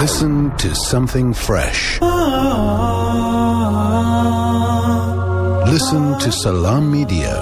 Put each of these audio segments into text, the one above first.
Listen to something fresh. Listen to Salam Media.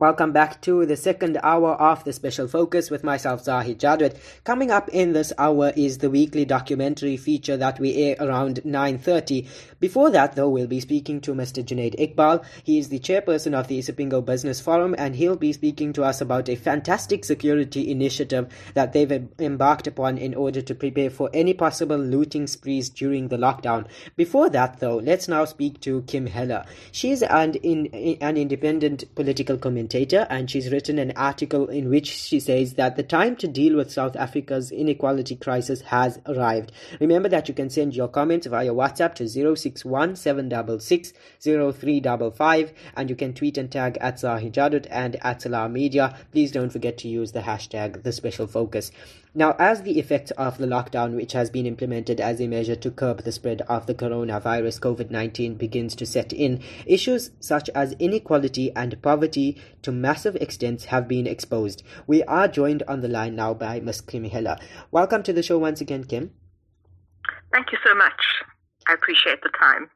Welcome back to the second hour of the special focus with myself, Zahid Jadwat. Coming up in this hour is the weekly documentary feature that we air around 9.30. Before that, though, we'll be speaking to Mr. Junaid Iqbal. He is the chairperson of the Isipingo Business Forum, and he'll be speaking to us about a fantastic security initiative that they've embarked upon in order to prepare for any possible looting sprees during the lockdown. Before that, though, let's now speak to Kim Heller. She's an, in, an independent political commentator commentator and she's written an article in which she says that the time to deal with South Africa's inequality crisis has arrived. Remember that you can send your comments via WhatsApp to 061 and you can tweet and tag at ZahidJadwat and at Salam Media. Please don't forget to use the hashtag the special focus. Now, as the effect of the lockdown, which has been implemented as a measure to curb the spread of the coronavirus COVID 19, begins to set in, issues such as inequality and poverty to massive extents have been exposed. We are joined on the line now by Ms. Kim Heller. Welcome to the show once again, Kim. Thank you so much. I appreciate the time.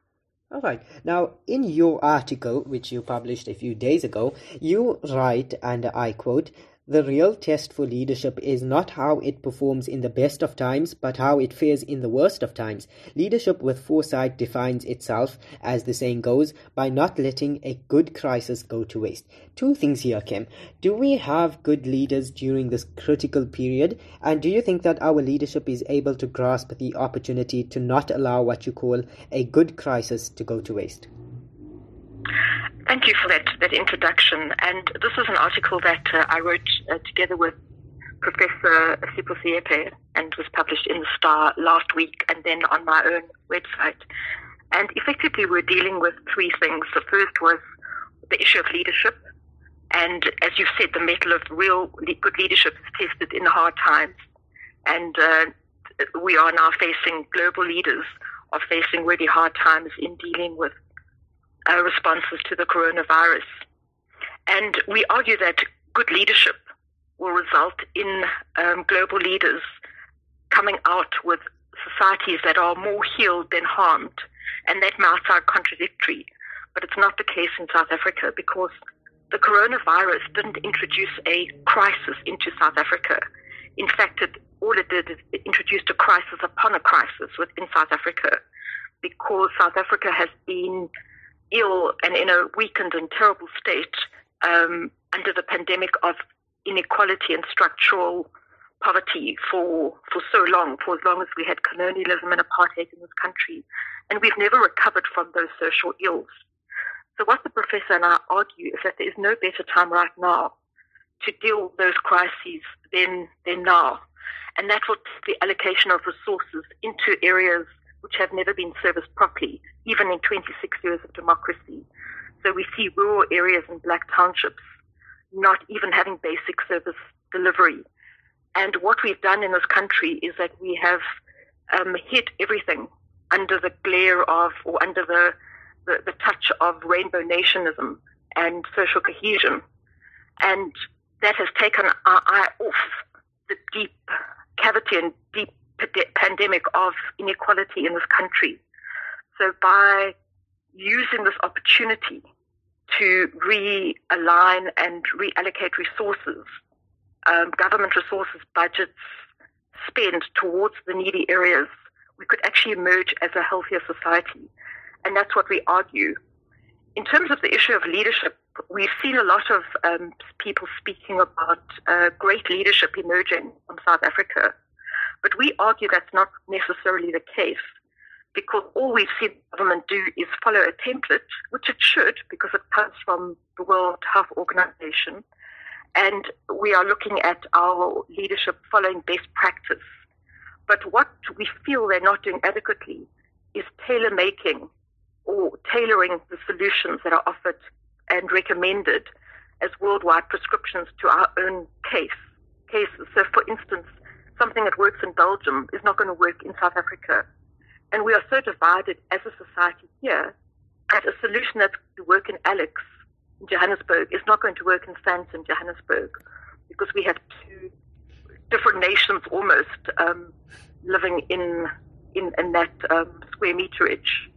All right. Now, in your article, which you published a few days ago, you write, and I quote, the real test for leadership is not how it performs in the best of times, but how it fares in the worst of times. Leadership with foresight defines itself, as the saying goes, by not letting a good crisis go to waste. Two things here, Kim. Do we have good leaders during this critical period? And do you think that our leadership is able to grasp the opportunity to not allow what you call a good crisis to go to waste? Thank you for that, that introduction. And this is an article that uh, I wrote uh, together with Professor Seepe and was published in the Star last week and then on my own website. And effectively, we're dealing with three things. The first was the issue of leadership. And as you've said, the mettle of real good leadership is tested in hard times. And uh, we are now facing global leaders are facing really hard times in dealing with uh, responses to the coronavirus. And we argue that good leadership will result in um, global leaders coming out with societies that are more healed than harmed. And that might sound contradictory, but it's not the case in South Africa because the coronavirus didn't introduce a crisis into South Africa. In fact, it, all it did is it introduced a crisis upon a crisis within South Africa because South Africa has been ill and in a weakened and terrible state um, under the pandemic of inequality and structural poverty for for so long, for as long as we had colonialism and apartheid in this country, and we've never recovered from those social ills. So what the professor and I argue is that there is no better time right now to deal with those crises than than now, and that will the allocation of resources into areas which have never been serviced properly, even in 26 years of democracy. So we see rural areas and black townships not even having basic service delivery. And what we've done in this country is that we have um, hit everything under the glare of or under the, the, the touch of rainbow nationism and social cohesion. And that has taken our eye off the deep cavity and deep pandemic of inequality in this country. So by using this opportunity to realign and reallocate resources, um, government resources, budgets, spend towards the needy areas, we could actually emerge as a healthier society. And that's what we argue. In terms of the issue of leadership, we've seen a lot of um, people speaking about uh, great leadership emerging from South Africa. But we argue that's not necessarily the case because all we've seen the government do is follow a template, which it should because it comes from the World Health Organization. And we are looking at our leadership following best practice. But what we feel they're not doing adequately is tailor making or tailoring the solutions that are offered and recommended as worldwide prescriptions to our own case cases. So, for instance, something that works in Belgium is not going to work in South Africa. And we are so divided as a society here that a solution that's going to work in Alex in Johannesburg is not going to work in Sandton, Johannesburg, because we have two different nations almost um, living in in, in that um, square meterage.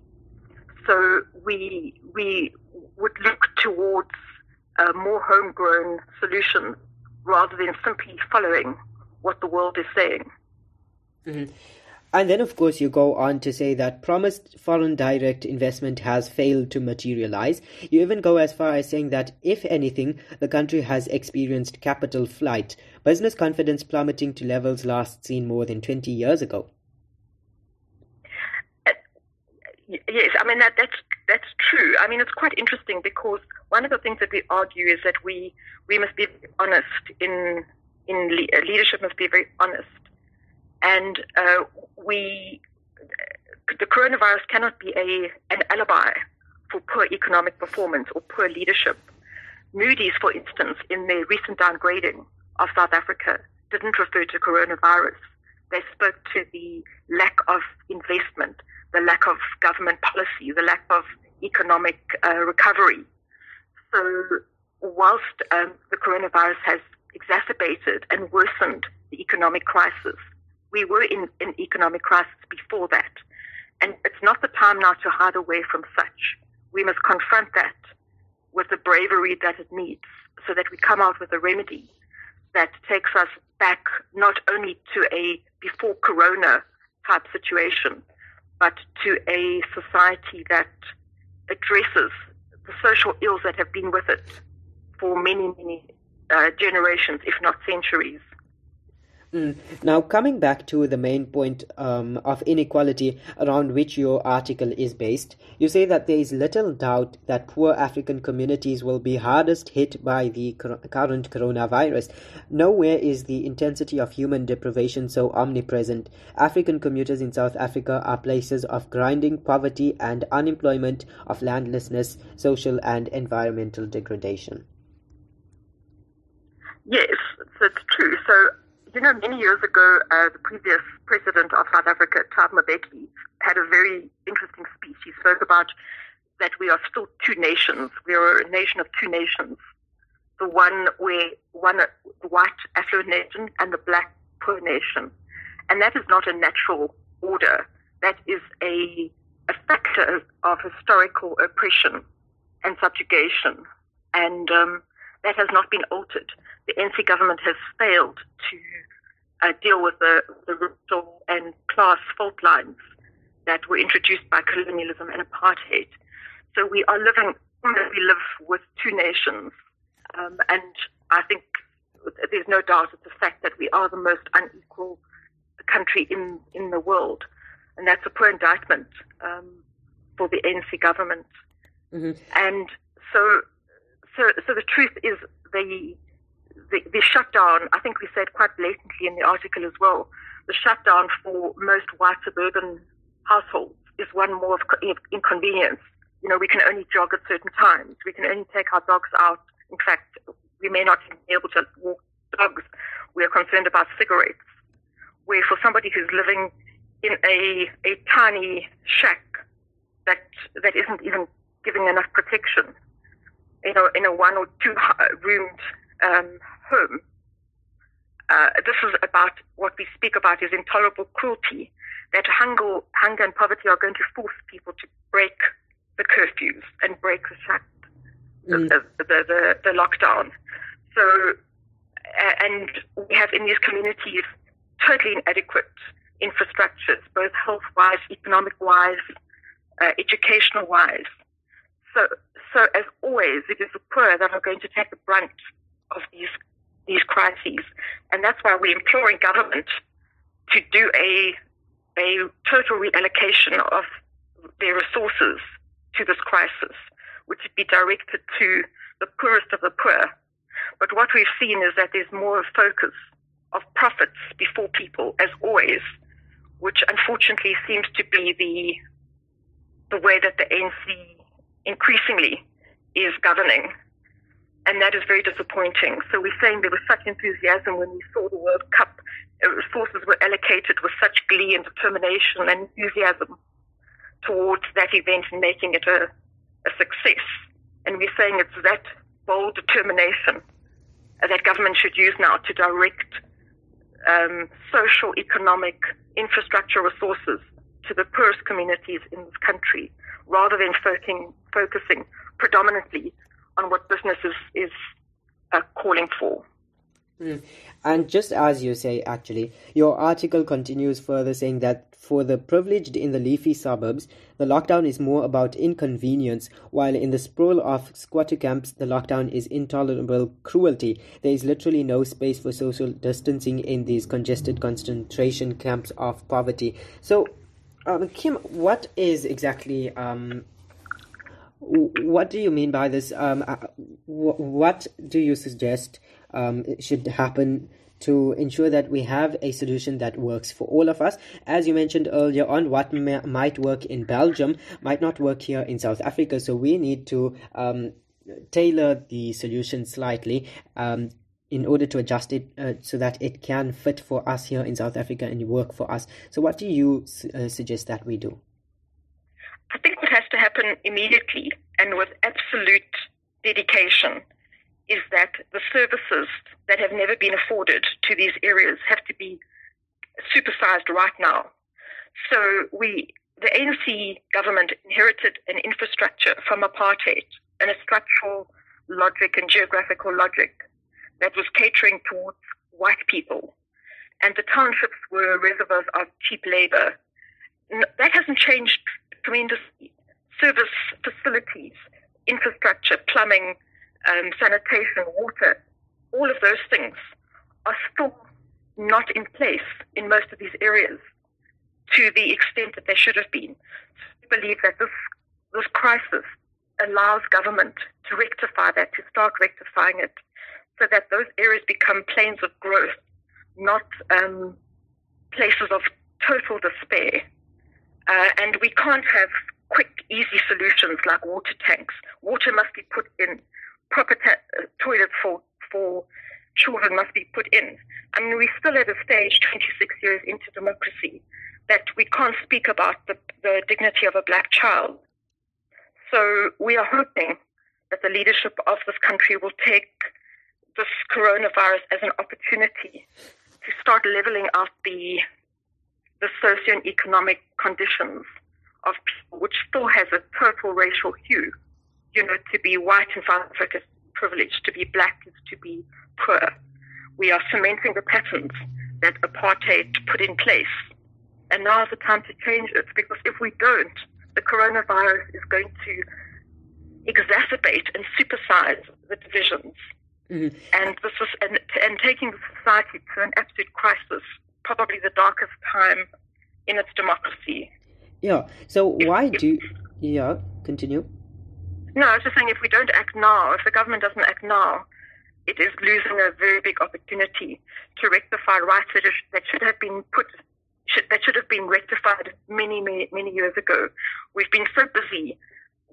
So we we would look towards uh, more homegrown solutions rather than simply following what the world is saying. Mm-hmm. And then, of course, you go on to say that promised foreign direct investment has failed to materialize. You even go as far as saying that, if anything, the country has experienced capital flight, business confidence plummeting to levels last seen more than 20 years ago. Uh, yes, I mean that that's that's true. I mean it's quite interesting because one of the things that we argue is that we we must be honest in in le- leadership must be very honest and uh, we, the coronavirus cannot be a an alibi for poor economic performance or poor leadership. Moody's, for instance, in their recent downgrading of South Africa, didn't refer to coronavirus. They spoke to the lack of investment, the lack of government policy, the lack of economic uh, recovery. So, whilst um, the coronavirus has exacerbated and worsened the economic crisis, we were in an economic crisis before that. And it's not the time now to hide away from such. We must confront that with the bravery that it needs so that we come out with a remedy that takes us back not only to a before corona type situation, but to a society that addresses the social ills that have been with it for many, many uh, generations, if not centuries. Mm. Now, coming back to the main point um, of inequality around which your article is based, you say that there is little doubt that poor African communities will be hardest hit by the current coronavirus. Nowhere is the intensity of human deprivation so omnipresent. African commuters in South Africa are places of grinding poverty and unemployment, of landlessness, social and environmental degradation. Yes, that's true. So you know, many years ago, uh, the previous president of South Africa, Thabo Mbeki, had a very interesting speech. He spoke about that we are still two nations. We are a nation of two nations. The one where one the white affluent nation and the black poor nation, and that is not a natural order. That is a a factor of historical oppression and subjugation, and um, that has not been altered. The ANC government has failed to uh, deal with the, the racial and class fault lines that were introduced by colonialism and apartheid. So we are living, we live with two nations. Um, and I think there's no doubt it's the fact that we are the most unequal country in, in the world. And that's a poor indictment um, for the ANC government. Mm-hmm. And so, so, so the truth is the the, the shutdown, I think we said quite blatantly in the article as well, the shutdown for most white suburban households is one more of inconvenience. You know, we can only jog at certain times. We can only take our dogs out. In fact, we may not be able to walk dogs. We are concerned about cigarettes. Where for somebody who's living in a, a tiny shack that that isn't even giving enough protection, you know, in a one or two roomed um, home. Uh, this is about what we speak about is intolerable cruelty, that hunger, hunger and poverty are going to force people to break the curfews and break the shut, mm. the, the, the, the, lockdown. So, uh, and we have in these communities totally inadequate infrastructures, both health-wise, economic-wise, uh, educational-wise. So, so as always, it is the poor that are going to take the brunt of these these crises, and that's why we're imploring government to do a a total reallocation of their resources to this crisis, which would be directed to the poorest of the poor. But what we've seen is that there's more focus of profits before people, as always, which unfortunately seems to be the the way that the ANC increasingly is governing and that is very disappointing. So we're saying there was such enthusiasm when we saw the World Cup. Resources were allocated with such glee and determination and enthusiasm towards that event and making it a, a success. And we're saying it's that bold determination that government should use now to direct um, social, economic, infrastructure resources to the poorest communities in this country, rather than focusing, focusing predominantly on what business is, is uh, calling for. Mm. And just as you say, actually, your article continues further saying that for the privileged in the leafy suburbs, the lockdown is more about inconvenience, while in the sprawl of squatter camps, the lockdown is intolerable cruelty. There is literally no space for social distancing in these congested concentration camps of poverty. So, um, Kim, what is exactly um, what do you mean by this? Um, uh, what do you suggest um, should happen to ensure that we have a solution that works for all of us? As you mentioned earlier on, what might work in Belgium might not work here in South Africa, so we need to um, tailor the solution slightly. Um, in order to adjust it uh, so that it can fit for us here in South Africa and work for us. So, what do you uh, suggest that we do? I think what has to happen immediately and with absolute dedication is that the services that have never been afforded to these areas have to be supersized right now. So we, the ANC government inherited an infrastructure from apartheid and a structural logic and geographical logic that was catering towards white people. And the townships were reservoirs of cheap labor. That hasn't changed tremendously. Service facilities, infrastructure, plumbing, um, sanitation, water, all of those things are still not in place in most of these areas to the extent that they should have been. So I believe that this this crisis allows government to rectify that, to start rectifying it, so that those areas become plains of growth, not um, places of total despair. Uh, and we can't have quick, easy solutions like water tanks. Water must be put in. Proper ta- uh, toilets for, for children must be put in. I mean, we're still at a stage, 26 years into democracy, that we can't speak about the, the dignity of a black child. So we are hoping that the leadership of this country will take this coronavirus as an opportunity to start leveling out the the socio-economic conditions of people, which still has a purple racial hue. You know, to be white in South Africa is privileged, to be black is to be poor. We are cementing the patterns that apartheid put in place. And now is the time to change it because if we don't, the coronavirus is going to exacerbate and supersize the divisions. Mm-hmm. And this is and, and taking the society to an absolute crisis probably the darkest time in its democracy. Yeah. So why do yeah continue? No, I was just saying if we don't act now, if the government doesn't act now, it is losing a very big opportunity to rectify rights that, that should have been put should, that should have been rectified many, many, many years ago. We've been so busy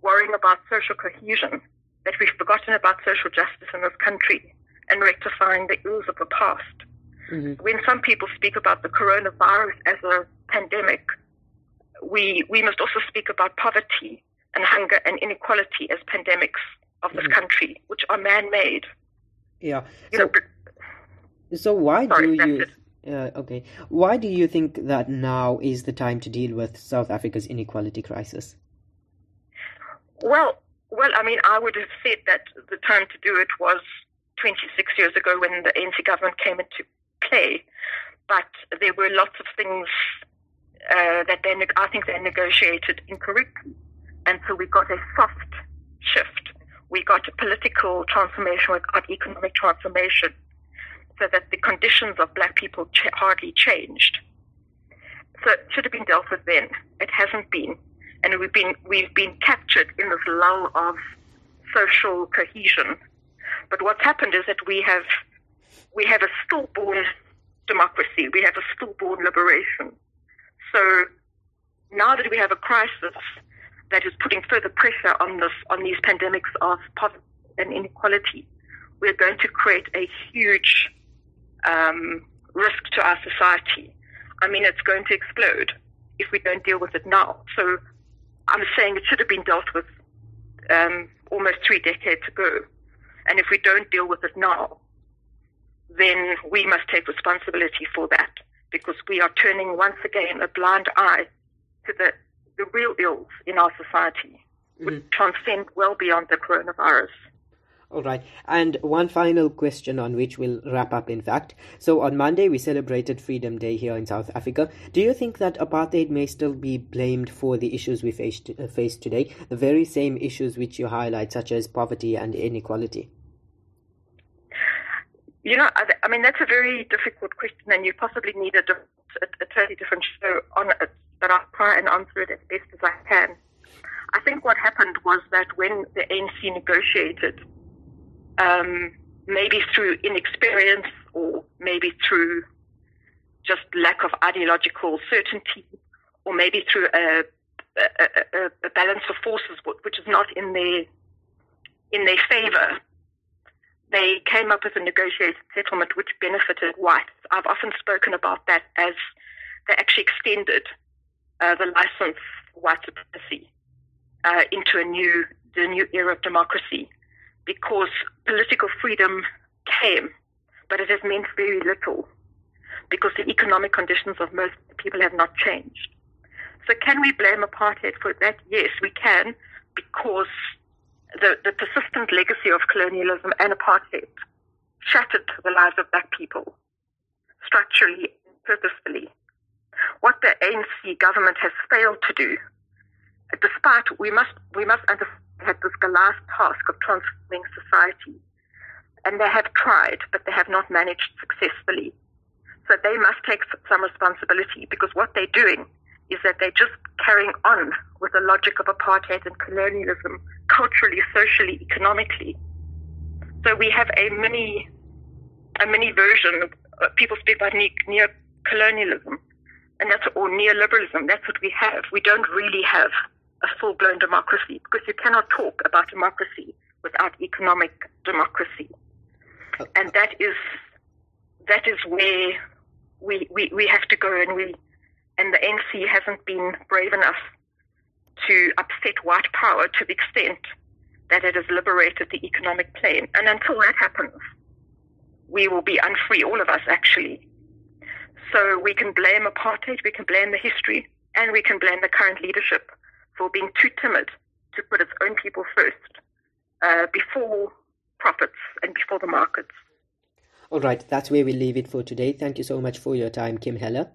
worrying about social cohesion that we've forgotten about social justice in this country and rectifying the ills of the past. Mm-hmm. When some people speak about the coronavirus as a pandemic, we, we must also speak about poverty and hunger and inequality as pandemics of this mm-hmm. country, which are man made. Yeah. So, so why sorry, do you. Uh, okay. Why do you think that now is the time to deal with South Africa's inequality crisis? Well, well, I mean, I would have said that the time to do it was 26 years ago when the ANC government came into play, but there were lots of things uh, that they, I think they negotiated incorrectly. And so we got a soft shift. We got a political transformation, we got economic transformation, so that the conditions of black people ch- hardly changed. So it should have been dealt with then. It hasn't been. And we've been, we've been captured in this lull of social cohesion. But what's happened is that we have we have a stillborn democracy. We have a stillborn liberation. So now that we have a crisis that is putting further pressure on this on these pandemics of poverty and inequality, we're going to create a huge um, risk to our society. I mean, it's going to explode if we don't deal with it now. So I'm saying it should have been dealt with um, almost three decades ago. And if we don't deal with it now, then we must take responsibility for that because we are turning once again a blind eye to the, the real ills in our society, which mm-hmm. transcend well beyond the coronavirus. All right. And one final question on which we'll wrap up, in fact. So, on Monday, we celebrated Freedom Day here in South Africa. Do you think that apartheid may still be blamed for the issues we face, uh, face today? The very same issues which you highlight, such as poverty and inequality? You know, I, mean, that's a very difficult question, and you possibly need a, a, a totally different show on it, but I'll try and answer it as best as I can. I think what happened was that when the ANC negotiated um, maybe through inexperience or maybe through just lack of ideological certainty, or maybe through a, a, a, balance of forces which is not in their in their favor. They came up with a negotiated settlement which benefited whites. I've often spoken about that as they actually extended uh, the license for white supremacy uh, into a new the new era of democracy because political freedom came, but it has meant very little because the economic conditions of most people have not changed. So, can we blame apartheid for that? Yes, we can, because the, the persistent legacy of colonialism and apartheid shattered the lives of black people structurally and purposefully. What the ANC government has failed to do, despite we must we must understand had this last task of transforming society. And they have tried, but they have not managed successfully. So they must take some responsibility because what they're doing is that they're just carrying on with the logic of apartheid and colonialism culturally, socially, economically. So we have a mini, a mini version. Uh, people speak about neo-colonialism, and that's or neoliberalism. That's what we have. We don't really have a full blown democracy because you cannot talk about democracy without economic democracy. And that is that is where we, we, we have to go and we and the ANC hasn't been brave enough to upset white power to the extent that it has liberated the economic plane. And until that happens, we will be unfree, all of us actually. So we can blame apartheid, we can blame the history, and we can blame the current leadership for being too timid to put its own people first uh, before profits and before the markets. All right, that's where we leave it for today. Thank you so much for your time, Kim Heller.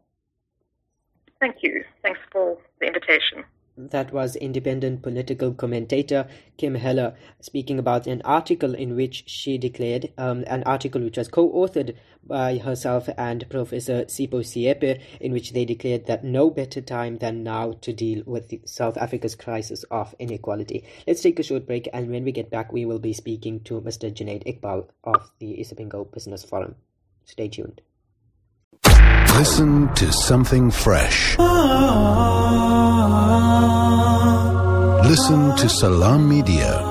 Thank you. Thanks for the invitation. That was independent political commentator Kim Heller speaking about an article in which she declared, um, an article which was co authored by herself and Professor Sipho Seepe, in which they declared that no better time than now to deal with South Africa's crisis of inequality. Let's take a short break, and when we get back, we will be speaking to Mr. Junaid Iqbal of the Isipingo Business Forum. Stay tuned. Listen to something fresh. Listen to Salam Media